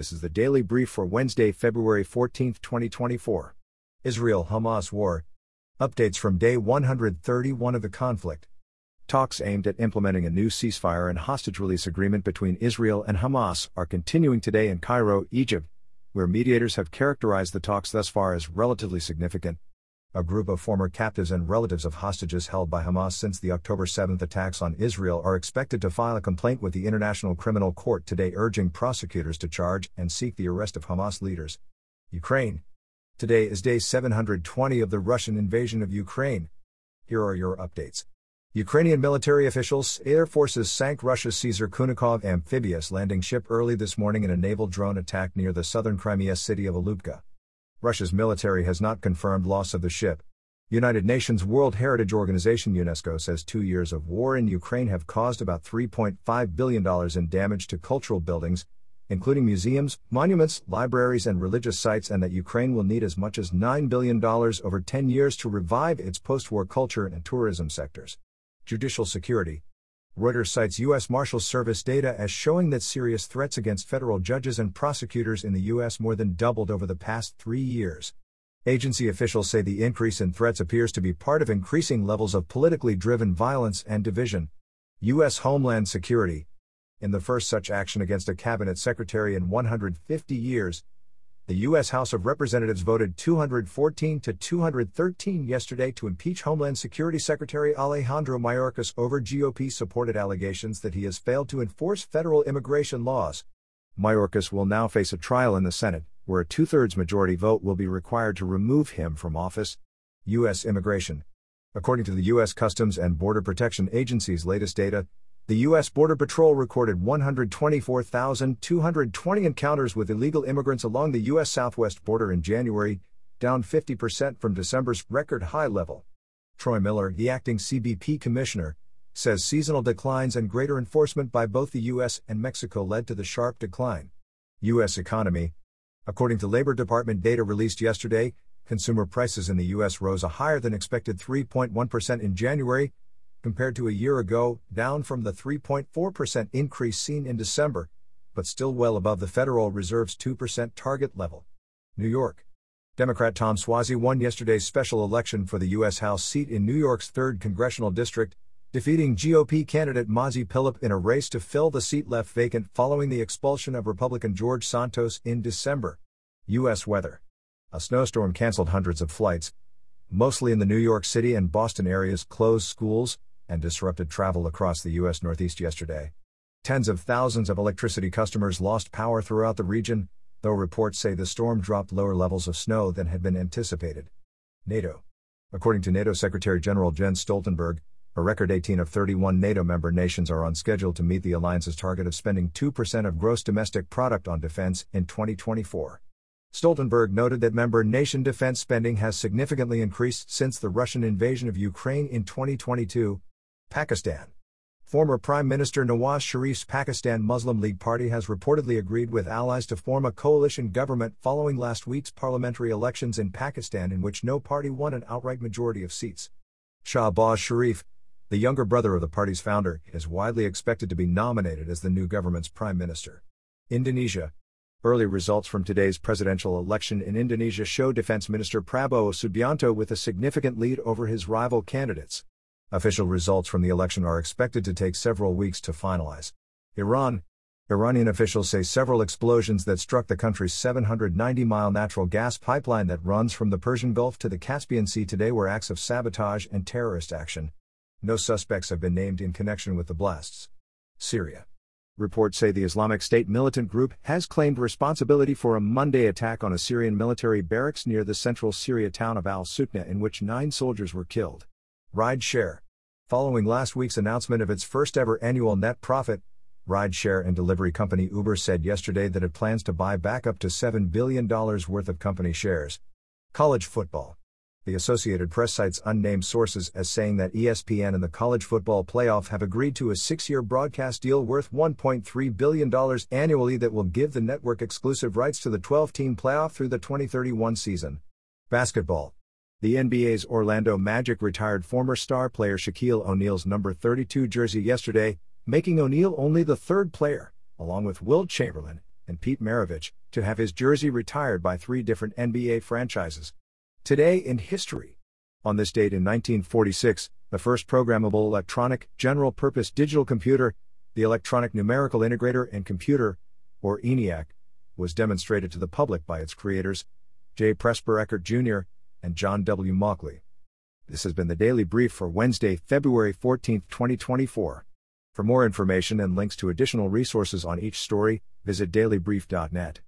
This is the daily brief for Wednesday, February 14, 2024. Israel Hamas War. Updates from day 131 of the conflict. Talks aimed at implementing a new ceasefire and hostage release agreement between Israel and Hamas are continuing today in Cairo, Egypt, where mediators have characterized the talks thus far as relatively significant, a group of former captives and relatives of hostages held by Hamas since the October 7 attacks on Israel are expected to file a complaint with the International Criminal Court today urging prosecutors to charge and seek the arrest of Hamas leaders. Ukraine. Today is day 720 of the Russian invasion of Ukraine. Here are your updates. Ukrainian military officials, air forces sank Russia's Caesar Kunikov amphibious landing ship early this morning in a naval drone attack near the southern Crimea city of Alupka. Russia's military has not confirmed loss of the ship. United Nations World Heritage Organization UNESCO says two years of war in Ukraine have caused about $3.5 billion in damage to cultural buildings, including museums, monuments, libraries, and religious sites, and that Ukraine will need as much as $9 billion over 10 years to revive its post war culture and tourism sectors. Judicial security, Reuters cites U.S. Marshals Service data as showing that serious threats against federal judges and prosecutors in the U.S. more than doubled over the past three years. Agency officials say the increase in threats appears to be part of increasing levels of politically driven violence and division. U.S. Homeland Security. In the first such action against a cabinet secretary in 150 years, the U.S. House of Representatives voted 214 to 213 yesterday to impeach Homeland Security Secretary Alejandro Mayorkas over GOP supported allegations that he has failed to enforce federal immigration laws. Mayorkas will now face a trial in the Senate, where a two thirds majority vote will be required to remove him from office. U.S. Immigration. According to the U.S. Customs and Border Protection Agency's latest data, the U.S. Border Patrol recorded 124,220 encounters with illegal immigrants along the U.S. southwest border in January, down 50% from December's record high level. Troy Miller, the acting CBP commissioner, says seasonal declines and greater enforcement by both the U.S. and Mexico led to the sharp decline. U.S. economy. According to Labor Department data released yesterday, consumer prices in the U.S. rose a higher than expected 3.1% in January, compared to a year ago, down from the 3.4% increase seen in December, but still well above the Federal Reserve's 2% target level. New York. Democrat Tom Suozzi won yesterday's special election for the U.S. House seat in New York's 3rd Congressional District, defeating GOP candidate Mazi Pilip in a race to fill the seat left vacant following the expulsion of Republican George Santos in December. U.S. weather. A snowstorm canceled hundreds of flights, mostly in the New York City and Boston areas, closed schools, and disrupted travel across the U.S. Northeast yesterday. Tens of thousands of electricity customers lost power throughout the region, though reports say the storm dropped lower levels of snow than had been anticipated. NATO. According to NATO Secretary General Jens Stoltenberg, a record 18 of 31 NATO member nations are on schedule to meet the alliance's target of spending 2% of gross domestic product on defense in 2024. Stoltenberg noted that member nation defense spending has significantly increased since the Russian invasion of Ukraine in 2022, Pakistan. Former Prime Minister Nawaz Sharif's Pakistan Muslim League Party has reportedly agreed with allies to form a coalition government following last week's parliamentary elections in Pakistan, in which no party won an outright majority of seats. Shahbaz Sharif, the younger brother of the party's founder, is widely expected to be nominated as the new government's prime minister. Indonesia. Early results from today's presidential election in Indonesia show Defense Minister Prabowo Subianto with a significant lead over his rival candidates. Official results from the election are expected to take several weeks to finalize. Iran. Iranian officials say several explosions that struck the country's 790 mile natural gas pipeline that runs from the Persian Gulf to the Caspian Sea today were acts of sabotage and terrorist action. No suspects have been named in connection with the blasts. Syria. Reports say the Islamic State militant group has claimed responsibility for a Monday attack on a Syrian military barracks near the central Syria town of al Sukna, in which nine soldiers were killed. Rideshare. Following last week's announcement of its first ever annual net profit, rideshare and delivery company Uber said yesterday that it plans to buy back up to $7 billion worth of company shares. College football. The Associated Press cites unnamed sources as saying that ESPN and the college football playoff have agreed to a six year broadcast deal worth $1.3 billion annually that will give the network exclusive rights to the 12 team playoff through the 2031 season. Basketball. The NBA's Orlando Magic retired former star player Shaquille O'Neal's number 32 jersey yesterday, making O'Neal only the third player, along with Wilt Chamberlain, and Pete Maravich, to have his jersey retired by three different NBA franchises. Today in history. On this date in 1946, the first programmable electronic, general purpose digital computer, the Electronic Numerical Integrator and Computer, or ENIAC, was demonstrated to the public by its creators, J. Presper Eckert Jr. and John W. Mauchly. This has been the Daily Brief for Wednesday, February 14, 2024. For more information and links to additional resources on each story, visit dailybrief.net.